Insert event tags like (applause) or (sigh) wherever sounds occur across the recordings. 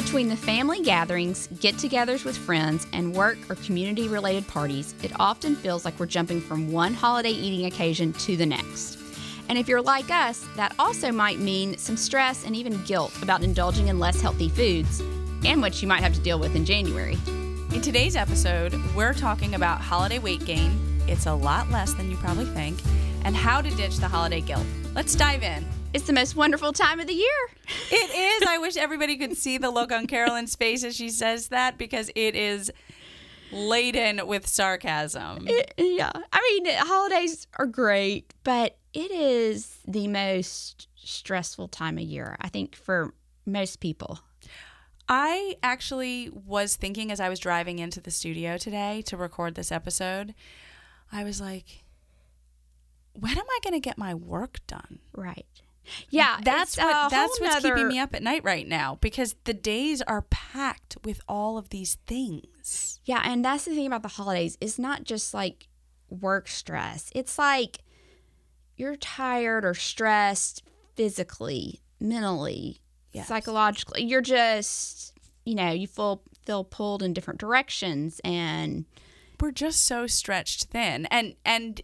Between the family gatherings, get togethers with friends, and work or community related parties, it often feels like we're jumping from one holiday eating occasion to the next. And if you're like us, that also might mean some stress and even guilt about indulging in less healthy foods, and what you might have to deal with in January. In today's episode, we're talking about holiday weight gain. It's a lot less than you probably think, and how to ditch the holiday guilt. Let's dive in. It's the most wonderful time of the year. It is. I wish (laughs) everybody could see the look on Carolyn's face as she says that because it is laden with sarcasm. It- yeah. I mean, holidays are great, but it is the most stressful time of year, I think, for most people. I actually was thinking as I was driving into the studio today to record this episode, I was like, when am I going to get my work done? Right. Yeah. That's what that's what's nother- keeping me up at night right now because the days are packed with all of these things. Yeah, and that's the thing about the holidays. It's not just like work stress. It's like you're tired or stressed physically, mentally, Yes. psychologically. You're just, you know, you feel feel pulled in different directions and We're just so stretched thin. And and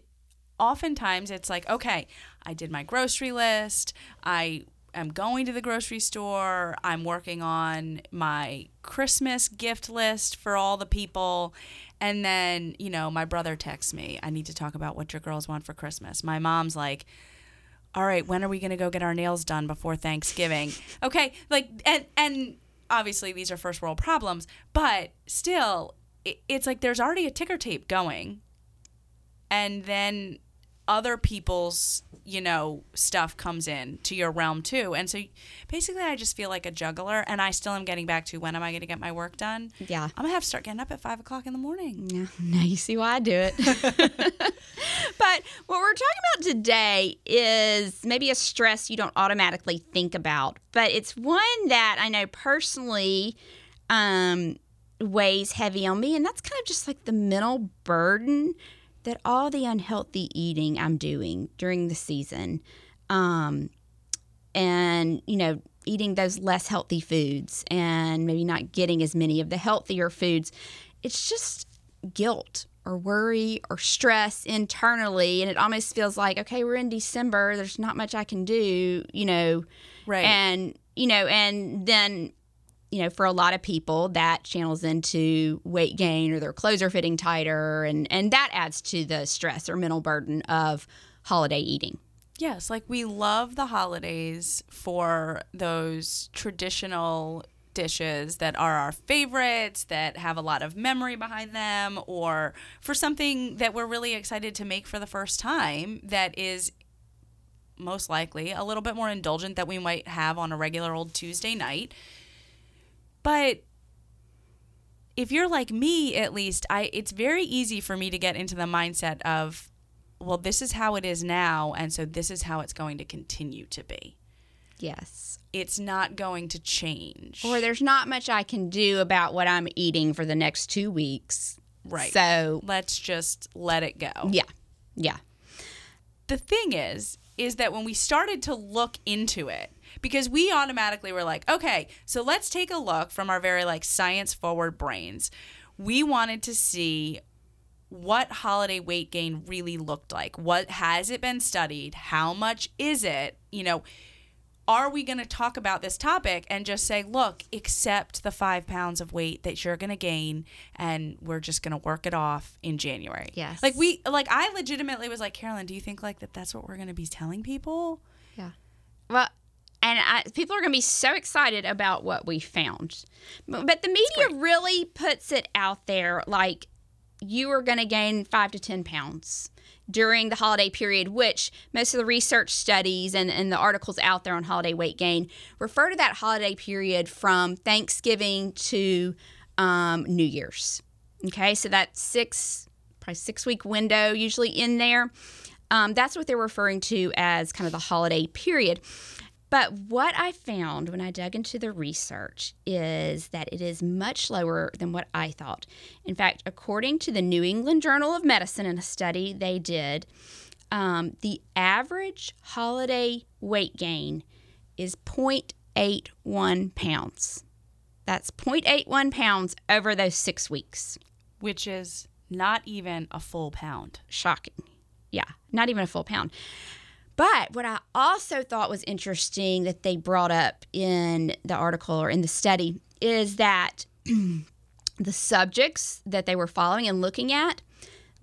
oftentimes it's like, okay, I did my grocery list. I am going to the grocery store. I'm working on my Christmas gift list for all the people. And then, you know, my brother texts me, I need to talk about what your girls want for Christmas. My mom's like, all right, when are we going to go get our nails done before Thanksgiving? (laughs) Okay, like and and obviously these are first world problems, but still it, it's like there's already a ticker tape going. And then other people's, you know, stuff comes in to your realm too. And so basically I just feel like a juggler and I still am getting back to when am I going to get my work done? yeah. I'm gonna have to start getting up at five o'clock in the morning. Yeah, (laughs) now you see why I do it. (laughs) but what we're talking about today is maybe a stress you don't automatically think about, but it's one that I know personally um, weighs heavy on me, and that's kind of just like the mental burden that all the unhealthy eating I'm doing during the season, um, and you know, eating those less healthy foods and maybe not getting as many of the healthier foods it's just guilt or worry or stress internally and it almost feels like okay we're in december there's not much i can do you know Right. and you know and then you know for a lot of people that channels into weight gain or their clothes are fitting tighter and and that adds to the stress or mental burden of holiday eating Yes, like we love the holidays for those traditional dishes that are our favorites, that have a lot of memory behind them, or for something that we're really excited to make for the first time that is most likely a little bit more indulgent that we might have on a regular old Tuesday night. But if you're like me at least, I it's very easy for me to get into the mindset of well, this is how it is now, and so this is how it's going to continue to be. yes It's not going to change. or there's not much i can do about what i'm eating for the next two weeks right. so Let's just let it go. yeah yeah The thing is, is that when we started to look into it, because we automatically were like, okay, so let's take a look from our very like science forward brains. We wanted to see what holiday weight gain really looked like. What has it been studied? How much is it? You know, are we going to talk about this topic and just say, look, accept the five pounds of weight that you're going to gain and we're just going to work it off in January? Yes. Like, we, like, I legitimately was like, Carolyn, do you think like that that's what we're going to be telling people? Yeah. Well, and I, people are going to be so excited about what we found. But, the media really puts it out there like you are going to gain five to 10 pounds during the holiday period, which most of the research studies and, and the articles out there on holiday weight gain refer to that holiday period from Thanksgiving to um, New Year's. Okay, so that six, probably six week window usually in there. Um, that's what they're referring to as kind of the holiday period. But what I found when I dug into the research is that it is much lower than what I thought. In fact, according to the New England Journal of Medicine, in a study they did, um, the average holiday weight gain is 0.81 pounds. That's 0.81 pounds over those six weeks. which is not even a full pound. Shocking. Yeah, not even a full pound. But what I also thought was interesting that they brought up in the article or in the study is that (clears throat) the subjects that they were following and looking at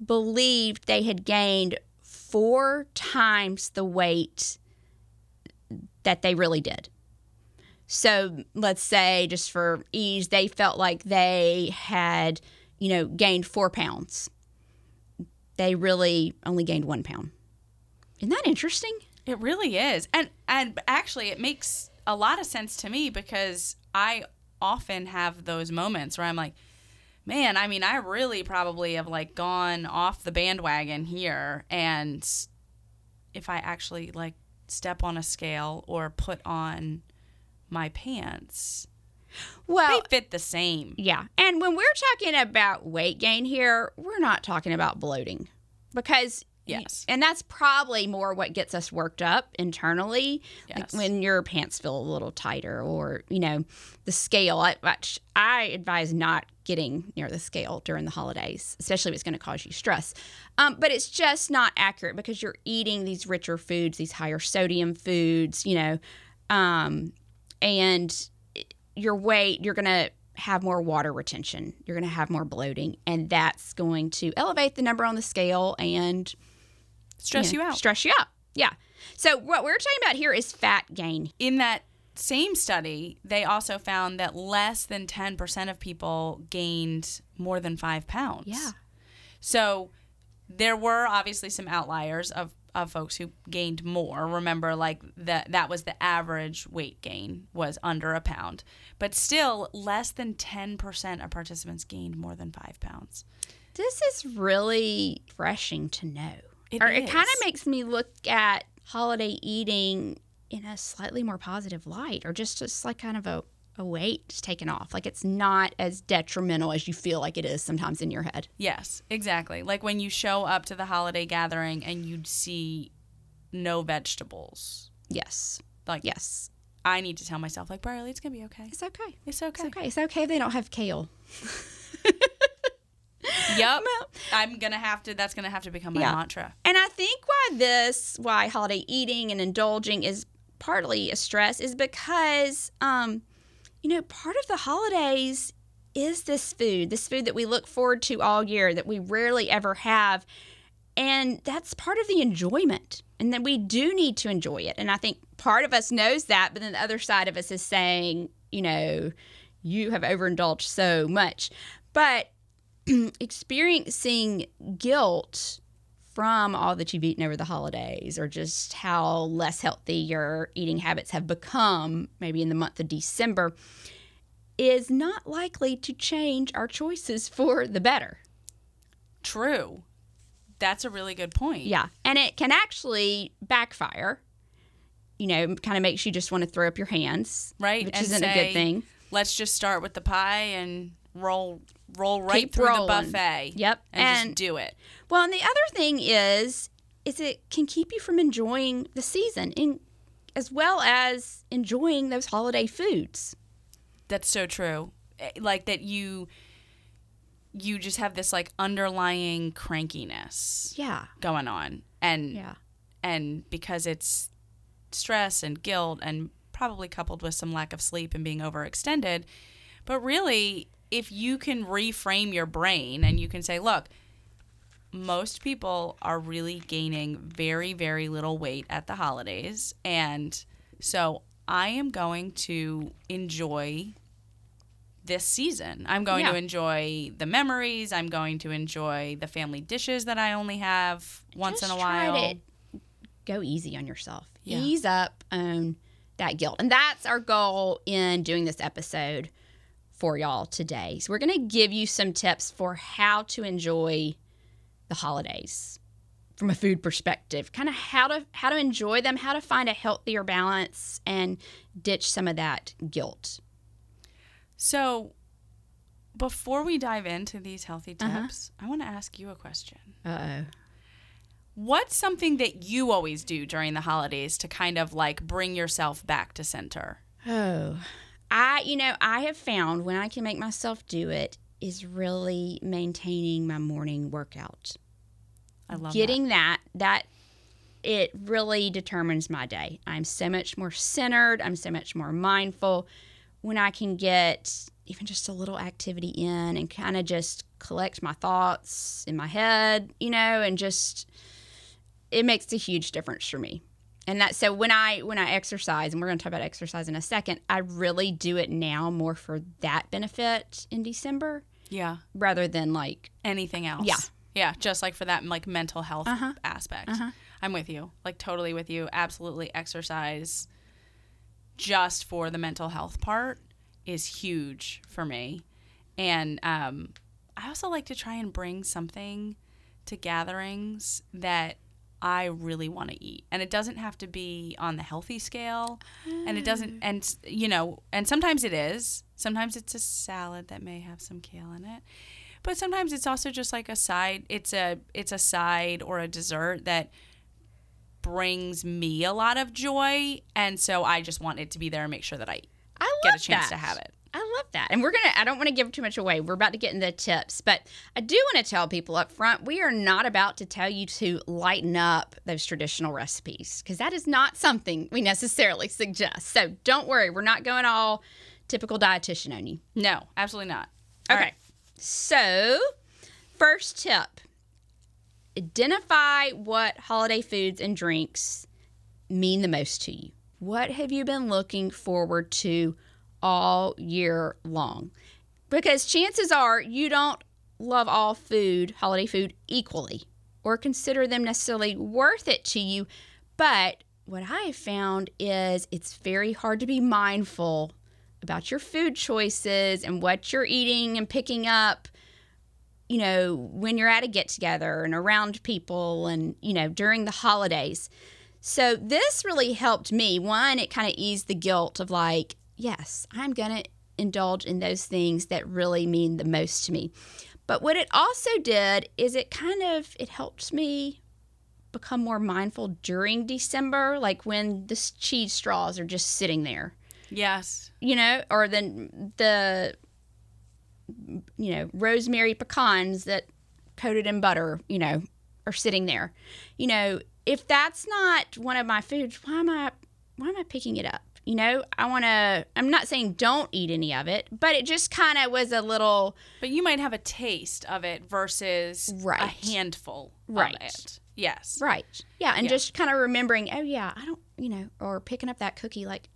believed they had gained four times the weight that they really did. So let's say, just for ease, they felt like they had, you know, gained four pounds. They really only gained one pound. Isn't that interesting? It really is. And and actually it makes a lot of sense to me because I often have those moments where I'm like, man, I mean, I really probably have like gone off the bandwagon here and if I actually like step on a scale or put on my pants, Well, they fit the same. yeah. And when we're talking about weight gain here, we're not talking about bloating because Yes. and that's probably more what gets us worked up internally like Yes. when your pants feel a little tighter or you know the scale I, which i advise not getting near the scale during the holidays especially if it's going to cause you stress um, but it's just not accurate because you're eating these richer foods these higher sodium foods you know um, and your weight you're going to have more water retention you're going to have more bloating and that's going to elevate the number on the scale and Stress know, you out. Stress you out. Yeah. So what we're talking about here is fat gain. in that same study, they also found that less than 10% of people gained more than five pounds. Yeah. So there were obviously some outliers of, of folks who gained more. Remember, like that that was the average weight gain was under a pound. But still, less than 10% of participants gained more than five pounds. This is really refreshing to know. It or it kind of makes me look at holiday eating in a slightly more positive light or just just like kind of a, a weight just taken off. Like it's not as detrimental as you feel like it is sometimes in your head. Yes, exactly. Like when you show up to the holiday gathering and you'd see no vegetables. Yes. Like Yes. I need to tell myself, like, Brierley, it's gonna be okay. It's okay. It's okay. It's okay. It's okay if they don't have kale. (laughs) Yep. (laughs) I'm gonna have to. That's gonna have to become my Yeah. mantra. And I think why this, why holiday eating and indulging is partly a stress is because, um, you know, part of the holidays is this food, this food that we look forward to all year that we rarely ever have. And that's part of the enjoyment. And that we do need to enjoy it. And I think part of us knows that, but then the other side of us is saying, you know, you have overindulged so much. But (clears throat) experiencing guilt from all that you've eaten over the holidays or just how less healthy your eating habits have become, maybe in the month of December, is not likely to change our choices for the better. True. That's a really good point. Yeah. And it can actually backfire. You know, kind of makes you just want to throw up your hands, Right. Which and isn't a good thing. Let's just start with the pie and roll roll right Keep through rolling. the buffet. Yep. And, And- just do it. Well, and the other thing is, is it can keep you from enjoying the season, in, as well as enjoying those holiday foods. That's so true. Eh, Like that you you just have this like underlying crankiness Yeah, going on. And yeah, and because it's stress and guilt and probably coupled with some lack of sleep and being overextended but really if you can reframe your brain and you can say look most people are really gaining very very little weight at the holidays. And so i am going to enjoy this season. I'm going to enjoy the memories. I'm going to enjoy the family dishes that i only have once Just in a try while. to go easy on yourself. Yeah. Ease up on that guilt, and that's our goal in doing this episode for y'all today. So we're going to give you some tips for how to enjoy the holidays from a food perspective kind of how to how to enjoy them how to find a healthier balance and ditch some of that guilt So, before we dive into these healthy Uh-huh. tips, I want to ask you a question. uh-oh What's something that you always do during the holidays to kind of like bring yourself back to center? oh I, you know, I have found when I can make myself do it is really maintaining my morning workout. I love Getting that. that, it really determines my day. I'm so much more centered. I'm so much more mindful when I can get even just a little activity in and kind of just collect my thoughts in my head, you know, and just it makes a huge difference for me. And that so when I when I exercise and we're going to talk about exercise in a second, I really do it now more for that benefit in December. Yeah. rather than like Anything else? Yeah. Yeah. Just like for that like mental health Uh-huh. aspect. Uh-huh. I'm with you. Like totally with you. Absolutely exercise just for the mental health part is huge for me. And um, I also like to try and bring something to gatherings that I really want to eat. And it doesn't have to be on the healthy scale. And it doesn't, and you know, and sometimes it is. Sometimes it's a salad that may have some kale in it. But sometimes it's also just like a side, it's a, it's a side or a dessert that brings me a lot of joy. And so I just want it to be there and make sure that I I get a chance that. to have it. I love that. And we're going to, I don't want to give too much away. We're about to get into the tips, but I do want to tell people up front we are not about to tell you to lighten up those traditional recipes because that is not something we necessarily suggest. So don't worry, we're not going all typical dietitian on you. No, absolutely not. All Okay. right. So, first tip identify what holiday foods and drinks mean the most to you. What have you been looking forward to all year long? Because chances are you don't love all food, holiday food, equally or consider them necessarily worth it to you. But what I have found is it's very hard to be mindful about your food choices and what you're eating and picking up, you know, when you're at a get together and around people and, you know, during the holidays. So this really helped me. One, it kind of eased the guilt of like, yes, I'm going to indulge in those things that really mean the most to me. But what it also did is it kind of it helped me become more mindful during December, like when the cheese straws are just sitting there Yes. you know, or then the you know rosemary pecans that coated in butter, you know, are sitting there. You know, if that's not one of my foods, why am I why am I picking it up? You know, I want to. I'm not saying don't eat any of it, but it just kind of was a little But you might have a taste of it versus a handful Right. of it. Yes. right. Yeah, and Yeah. just kind of remembering, oh yeah, I don't, you know, or picking up that cookie, like,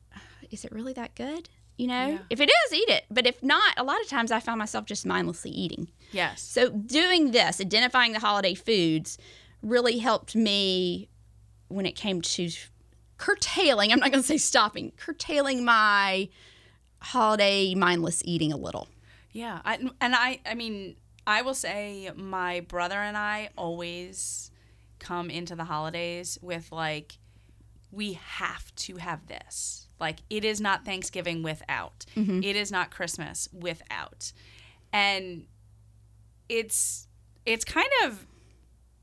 is it really that good? You know, Yeah. if it is, eat it. But if not, a lot of times I found myself just mindlessly eating. Yes. So doing this, identifying the holiday foods, really helped me when it came to curtailing. I'm not going to say stopping, curtailing my holiday mindless eating a little. Yeah, I, and I, I mean, I will say my brother and I always come into the holidays with like, we have to have this. Like, it is not Thanksgiving without. Mm-hmm. It is not Christmas without, and it's it's kind of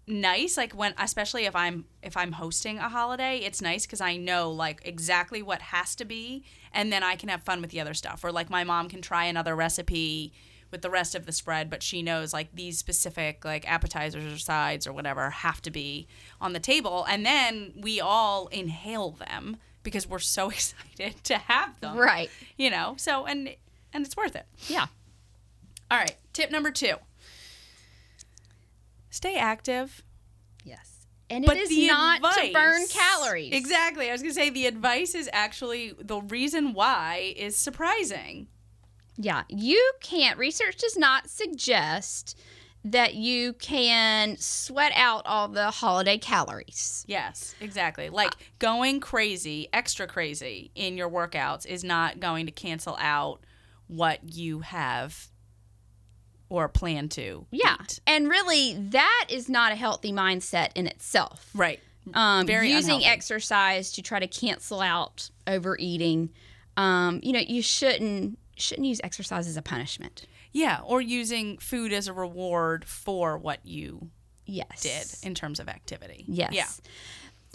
nice like when especially if i'm if i'm hosting a holiday it's nice because i know like exactly what has to be and then i can have fun with the other stuff or like my mom can try another recipe with the rest of the spread but she knows like these specific like appetizers or sides or whatever have to be on the table and then we all inhale them because we're so (laughs) excited to have them Right. you know so and and it's worth it Yeah. all right tip number two stay active Yes. And but it is not to burn calories. Exactly. I was going to say the advice is actually the reason why is surprising. Yeah. You can't, research does not suggest that you can sweat out all the holiday calories. Yes, exactly. Like going crazy, extra crazy in your workouts is not going to cancel out what you have or plan to. Yeah. eat. And really, that is not a healthy mindset in itself. Right. Um, Very using unhealthy. exercise to try to cancel out overeating. Um, you know, you shouldn't shouldn't use exercise as a punishment. Yeah, or using food as a reward for what you Yes. did in terms of activity. Yes. Yeah.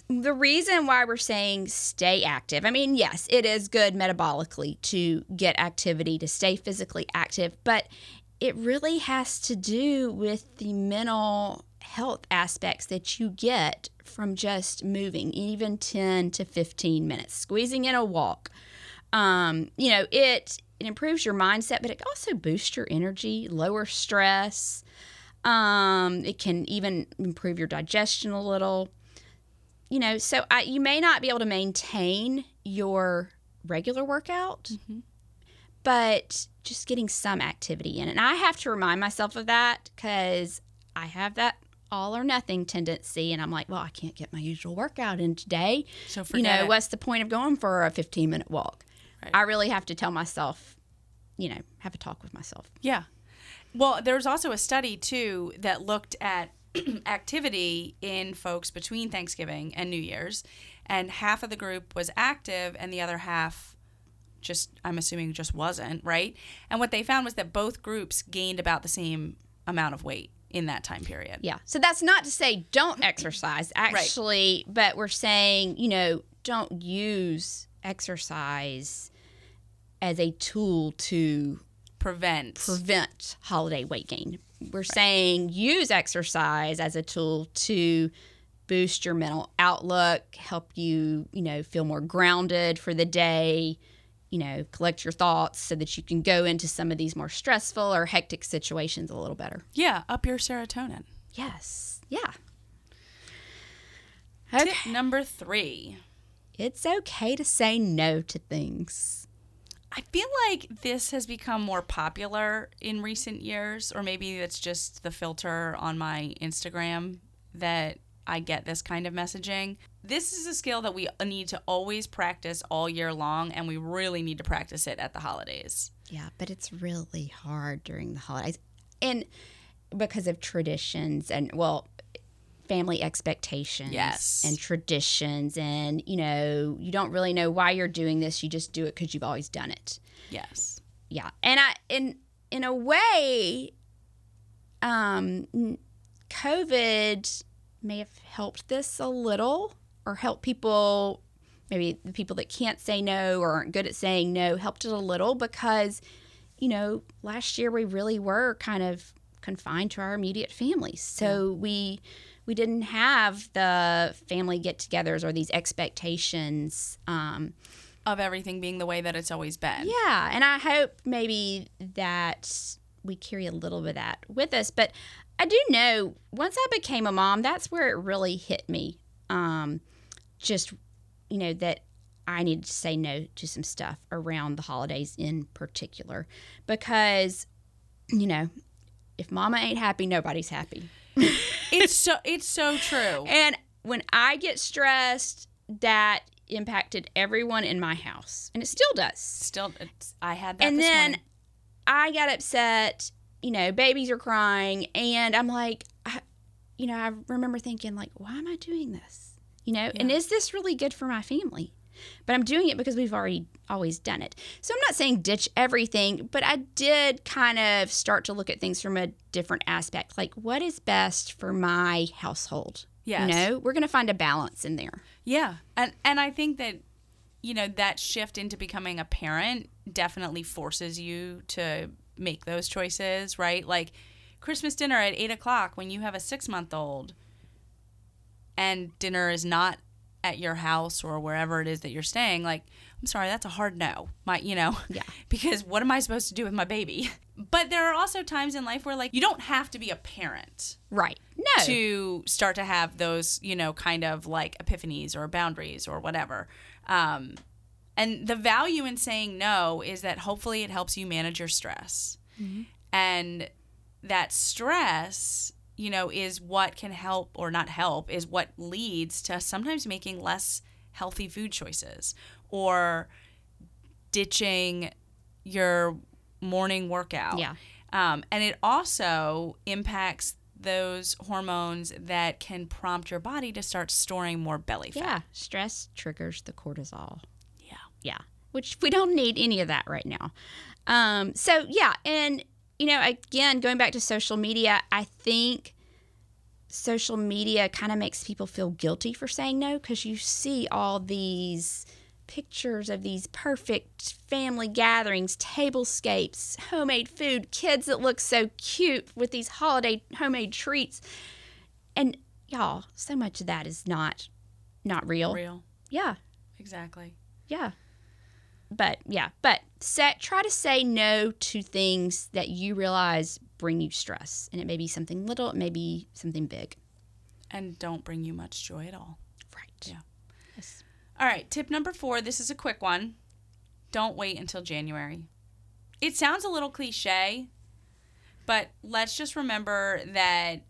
the reason why we're saying stay active, I mean, yes, it is good metabolically to get activity, to stay physically active, but it really has to do with the mental health aspects that you get from just moving, even 10 to 15 minutes, squeezing in a walk. Um, you know, it, it improves your mindset, but it also boosts your energy, lower stress. Um, it can even improve your digestion a little. You know, so I, you may not be able to maintain your regular workout, but just getting some activity in. And I have to remind myself of that because I have that all or nothing tendency. And I'm like, well, I can't get my usual workout in today. So You know, it. what's the point of going for a 15 minute walk? Right. I really have to tell myself, you know, have a talk with myself. Yeah. Well, there was also a study too that looked at (clears throat) activity in folks between Thanksgiving and New Year's, and half of the group was active and the other half just I'm assuming just wasn't, right? And what they found was that both groups gained about the same amount of weight in that time period. Yeah. So that's not to say don't (clears throat) exercise, actually, but we're saying, you know, don't use exercise as a tool to Prevent. prevent holiday weight gain. We're saying use exercise as a tool to boost your mental outlook, help you, you know, feel more grounded for the day, you know, collect your thoughts so that you can go into some of these more stressful or hectic situations a little better. yeah, up your serotonin. Yes. Yeah. Okay. Tip number 3. It's okay to say no to things. I feel like this has become more popular in recent years, or maybe it's just the filter on my Instagram that I get this kind of messaging. This is a skill that we need to always practice all year long, and we really need to practice it at the holidays. Yeah, but it's really hard during the holidays. And because of traditions and, well, family expectations Yes. and traditions. And, you know, you don't really know why you're doing this. You just do it because you've always done it. Yes. Yeah. And I, in, in a way, um, COVID may have helped this a little or helped people, maybe the people that can't say no or aren't good at saying no, helped it a little because, you know, last year we really were kind of confined to our immediate families. So we, we didn't have the family get-togethers or these expectations. Um, Of everything being the way that it's always been. yeah, and I hope maybe that we carry a little bit of that with us. But I do know once I became a mom, that's where it really hit me. Um, just you know that I needed to say no to some stuff around the holidays in particular, because you know if Mama ain't happy, nobody's happy. (laughs) It's so it's so true. And when I get stressed, that impacted everyone in my house, and it still does. Still, it's, I had that and then morning. I got upset. You know, babies are crying, and I'm like, I, you know, I remember thinking like, why am I doing this? You know, and is this really good for my family? But I'm doing it because we've already always done it. So I'm not saying ditch everything, but I did kind of start to look at things from a different aspect. Like, what is best for my household? Yes. You know, we're going to find a balance in there. Yeah, and and I think that you know that shift into becoming a parent definitely forces you to make those choices, right? Like Christmas dinner at eight o'clock when you have a six month old, and dinner is not at your house or wherever it is that you're staying. Like, I'm sorry, that's a hard no. My, you know, Yeah. (laughs) because what am I supposed to do with my baby? (laughs) But there are also times in life where like you don't have to be a parent Right. No. to start to have those, you know, kind of like epiphanies or boundaries or whatever. Um, and the value in saying no is that hopefully it helps you manage your stress. And that stress, you know, is what can help or not help, is what leads to sometimes making less healthy food choices or ditching your morning workout. Yeah. Um, and it also impacts those hormones that can prompt your body to start storing more belly fat. Yeah, stress triggers the cortisol. Yeah. Which we don't need any of that right now. Um, so yeah, and you know, again, going back to social media, I think social media kind of makes people feel guilty for saying no because you see all these pictures of these perfect family gatherings, tablescapes, homemade food, kids that look so cute with these holiday homemade treats. And y'all, so much of that is not not real. Real. Yeah. Exactly. Yeah. But yeah, but set try to say no to things that you realize bring you stress. And it may be something little, it may be something big. And don't bring you much joy at all. Right. Yeah. Yes. All right, tip number four. This is a quick one. Don't wait until January. It sounds a little cliche, but let's just remember that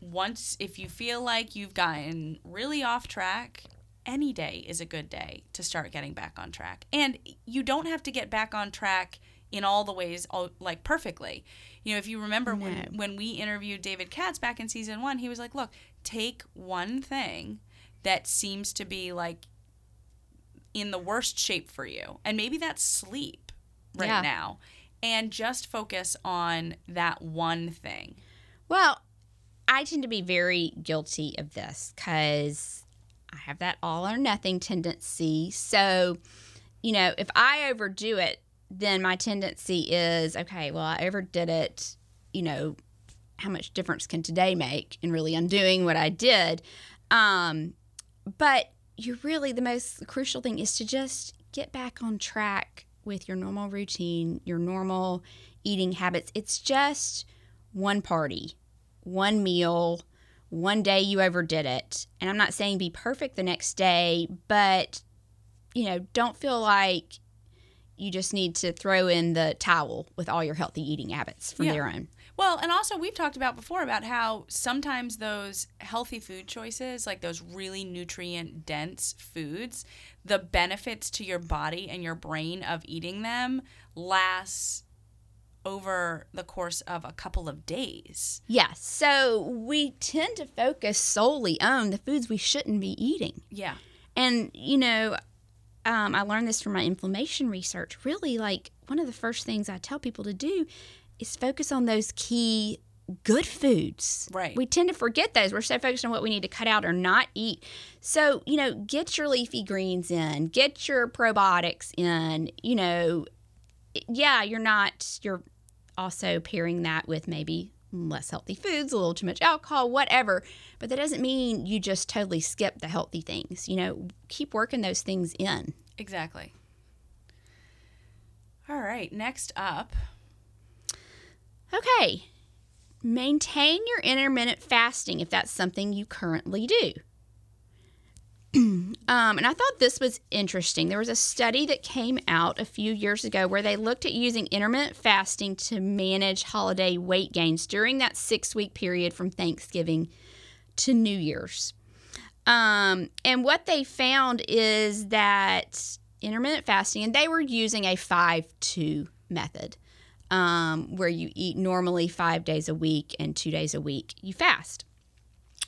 once, if you feel like you've gotten really off track, any day is a good day to start getting back on track. And you don't have to get back on track in all the ways, all, like perfectly. You know, if you remember No. when, when we interviewed David Katz back in season one, he was like, look, take one thing that seems to be like in the worst shape for you. And maybe that's sleep right Yeah. now. And just focus on that one thing. Well, I tend to be very guilty of this because I have that all or nothing tendency. So, you know, if I overdo it, then my tendency is okay, well, I overdid it, you know, how much difference can today make in really undoing what I did? Um, but you really, the most crucial thing is to just get back on track with your normal routine, your normal eating habits. It's just one party, one meal, one day you overdid it. And I'm not saying be perfect the next day, but you know, don't feel like you just need to throw in the towel with all your healthy eating habits from Yeah. there on. Well, and also we've talked about before about how sometimes those healthy food choices, like those really nutrient dense foods, the benefits to your body and your brain of eating them lasts over the course of a couple of days. Yeah, so we tend to focus solely on the foods we shouldn't be eating. Yeah. And, you know, um, I learned this from my inflammation research. Really, like, one of the first things I tell people to do is focus on those key good foods. Right. We tend to forget those. We're so focused on what we need to cut out or not eat. So, you know, get your leafy greens in, get your probiotics in, you know, yeah, you're not, you're also pairing that with maybe less healthy foods, a little too much alcohol, whatever. But that doesn't mean you just totally skip the healthy things. You know, keep working those things in. Exactly. All right, next up. Okay. Maintain your intermittent fasting if that's something you currently do. (clears throat) um, and I thought this was interesting. There was a study that came out a few years ago where they looked at using intermittent fasting to manage holiday weight gains during that six week period from Thanksgiving to New Year's. Um, and what they found is that intermittent fasting, and they were using a 5 2 method um, where you eat normally five days a week and two days a week you fast.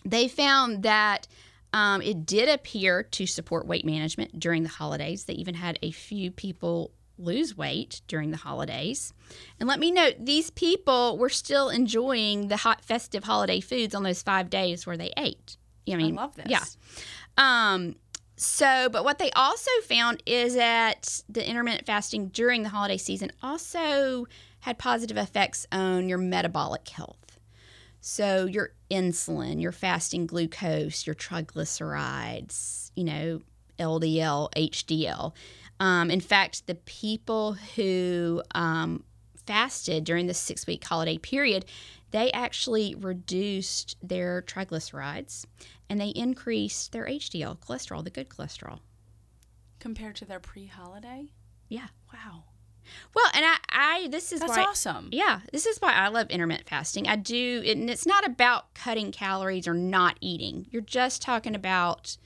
They found that um, it did appear to support weight management during the holidays. They even had a few people lose weight during the holidays. And let me note, these people were still enjoying the hot festive holiday foods on those five days where they ate. I mean, I love this. Yeah. Um, so, but what they also found is that the intermittent fasting during the holiday season also had positive effects on your metabolic health. So, your insulin, your fasting glucose, your triglycerides, you know, LDL, HDL. Um, in fact, the people who um, fasted during the six week holiday period, they actually reduced their triglycerides and they increased their HDL cholesterol, the good cholesterol. Compared to their pre holiday? Yeah. Wow. Well, and I, I this is That's why, awesome. Yeah, this is why I love intermittent fasting. I do, and it's not about cutting calories or not eating. You're just talking about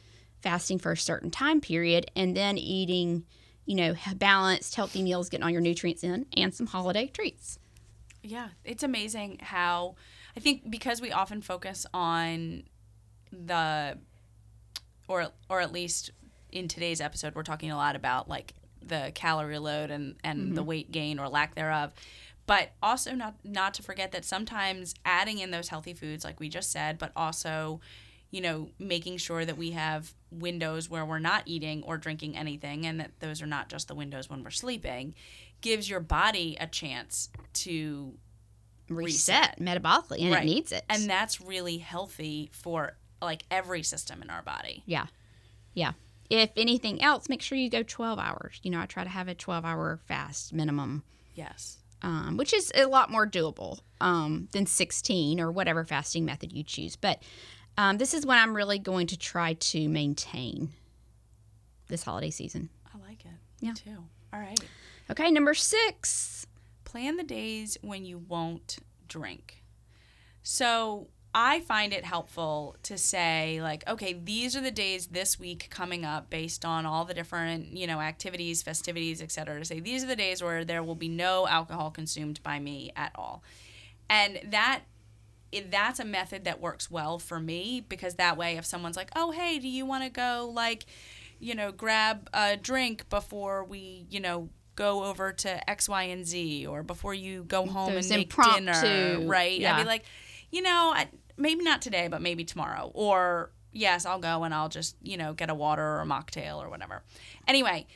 fasting for a certain time period and then eating, you know, balanced, healthy meals, getting all your nutrients in, and some holiday treats. Yeah, it's amazing how I think because we often focus on the or or at least in today's episode we're talking a lot about like the calorie load and and the mm-hmm. weight gain or lack thereof. but also not not to forget that sometimes adding in those healthy foods like we just said but also you know making sure that we have windows where we're not eating or drinking anything and that those are not just the windows when we're sleeping gives your body a chance to reset, metabolically, and Right. it needs it. and that's really healthy for like every system in our body yeah, yeah. If anything else, make sure you go 12 hours. You know, I try to have a 12 hour fast minimum, yes um, which is a lot more doable um, than 16 or whatever fasting method you choose. But um, this is what I'm really going to try to maintain this holiday season. i like it Yeah. Me too all right Okay, number six. plan the days when you won't drink. So I find it helpful to say, like, okay, these are the days this week coming up based on all the different, you know, activities, festivities, et cetera, to say these are the days where there will be no alcohol consumed by me at all. And that that's a method that works well for me because that way if someone's like, "Oh, hey, do you want to go like, you know, grab a drink before we, you know, go over to X, Y, and Z, or before you go home Those and make dinner, right? I'd yeah. be like, you know, I, maybe not today, but maybe tomorrow, or yes, I'll go and I'll just, you know, get a water or a mocktail or whatever. Anyway,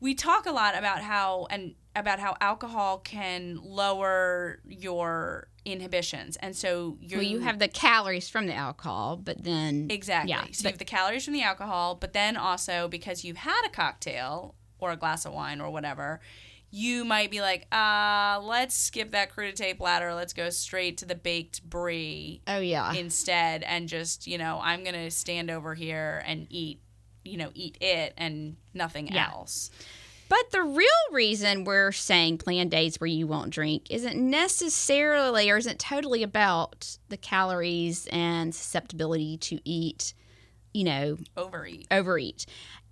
we talk a lot about how and about how alcohol can lower your inhibitions, and so you Well, you have the calories from the alcohol, but then Exactly. Yeah, so you have the calories from the alcohol, but then also because you've had a cocktail or a glass of wine or whatever, you might be like, uh, let's skip that crudité platter. Let's go straight to the baked brie oh yeah, instead and just, you know, I'm going to stand over here and eat, you know, eat it and nothing Yeah. else. But the real reason we're saying plan days where you won't drink isn't necessarily or isn't totally about the calories and susceptibility to eat, you know, Overeat. overeat.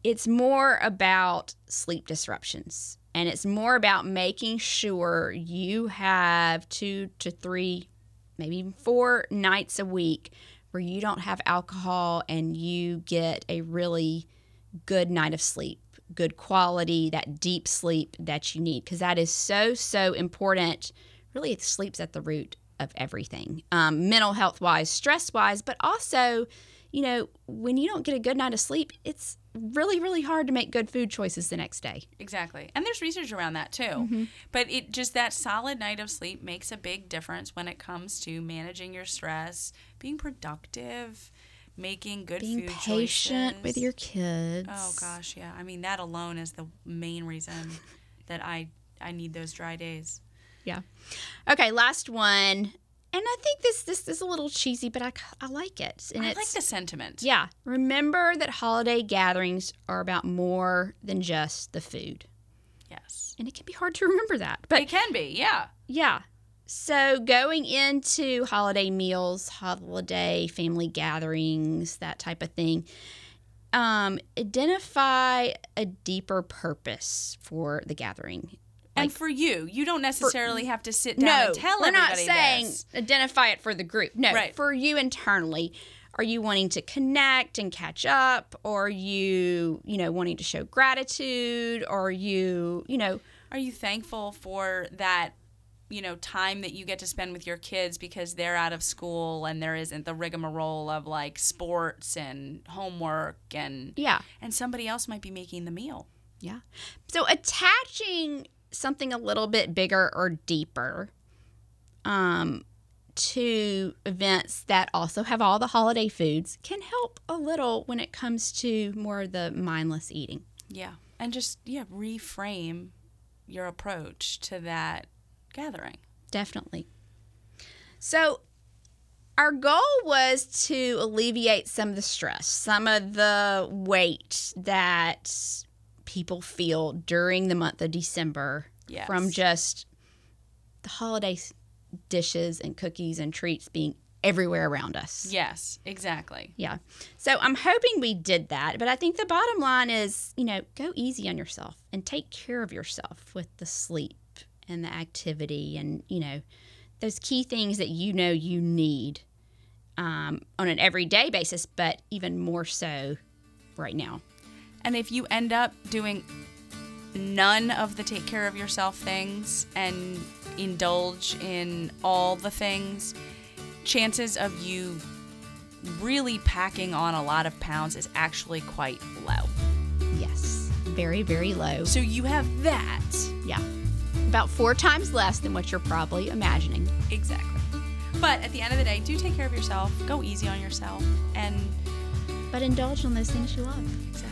It's more about sleep disruptions. And it's more about making sure you have two to three, maybe even four nights a week where you don't have alcohol and you get a really good night of sleep, good quality, that deep sleep that you need. Because that is so, so important. Really, it sleep's at the root of everything, um, mental health wise, stress wise, but also, you know, when you don't get a good night of sleep, it's really, really hard to make good food choices the next day. Exactly. And there's research around that too. Mm-hmm. But it just that solid night of sleep makes a big difference when it comes to managing your stress, being productive, making good Being food patient choices. with your kids. Oh gosh, yeah. I mean that alone is the main reason that I I need those dry days. Yeah. Okay, last one. And I think this this is a little cheesy, but I, I like it. And I like the sentiment. Yeah. Remember that holiday gatherings are about more than just the food. Yes. And it can be hard to remember that. But it can be, yeah. yeah. So going into holiday meals, holiday family gatherings, that type of thing, um, identify a deeper purpose for the gathering. And Like- for you, you don't necessarily have to sit down and tell them. we're not saying this. identify it for the group. No, Right. for you internally. Are you wanting to connect and catch up? Or are you, you know, wanting to show gratitude? Or are you, you know, Are you thankful for that, you know, time that you get to spend with your kids because they're out of school and there isn't the rigmarole of like sports and homework and yeah, and somebody else might be making the meal. yeah. So attaching something a little bit bigger or deeper um, to events that also have all the holiday foods can help a little when it comes to more of the mindless eating. Yeah. And just yeah, reframe your approach to that gathering. Definitely. So, our goal was to alleviate some of the stress, some of the weight that people feel during the month of December Yes. from just the holiday dishes and cookies and treats being everywhere around us. Yes, exactly. Yeah. So I'm hoping we did that. But I think the bottom line is, you know, go easy on yourself and take care of yourself with the sleep and the activity and, you know, those key things that you know you need um, on an everyday basis, but even more so right now. And if you end up doing none of the take care of yourself things and indulge in all the things, chances of you really packing on a lot of pounds is actually quite low. Yes. Very, very low. So you have that. Yeah. About four times less than what you're probably imagining. Exactly. But at the end of the day, do take care of yourself. Go easy on yourself. And But indulge on those things you love. exactly,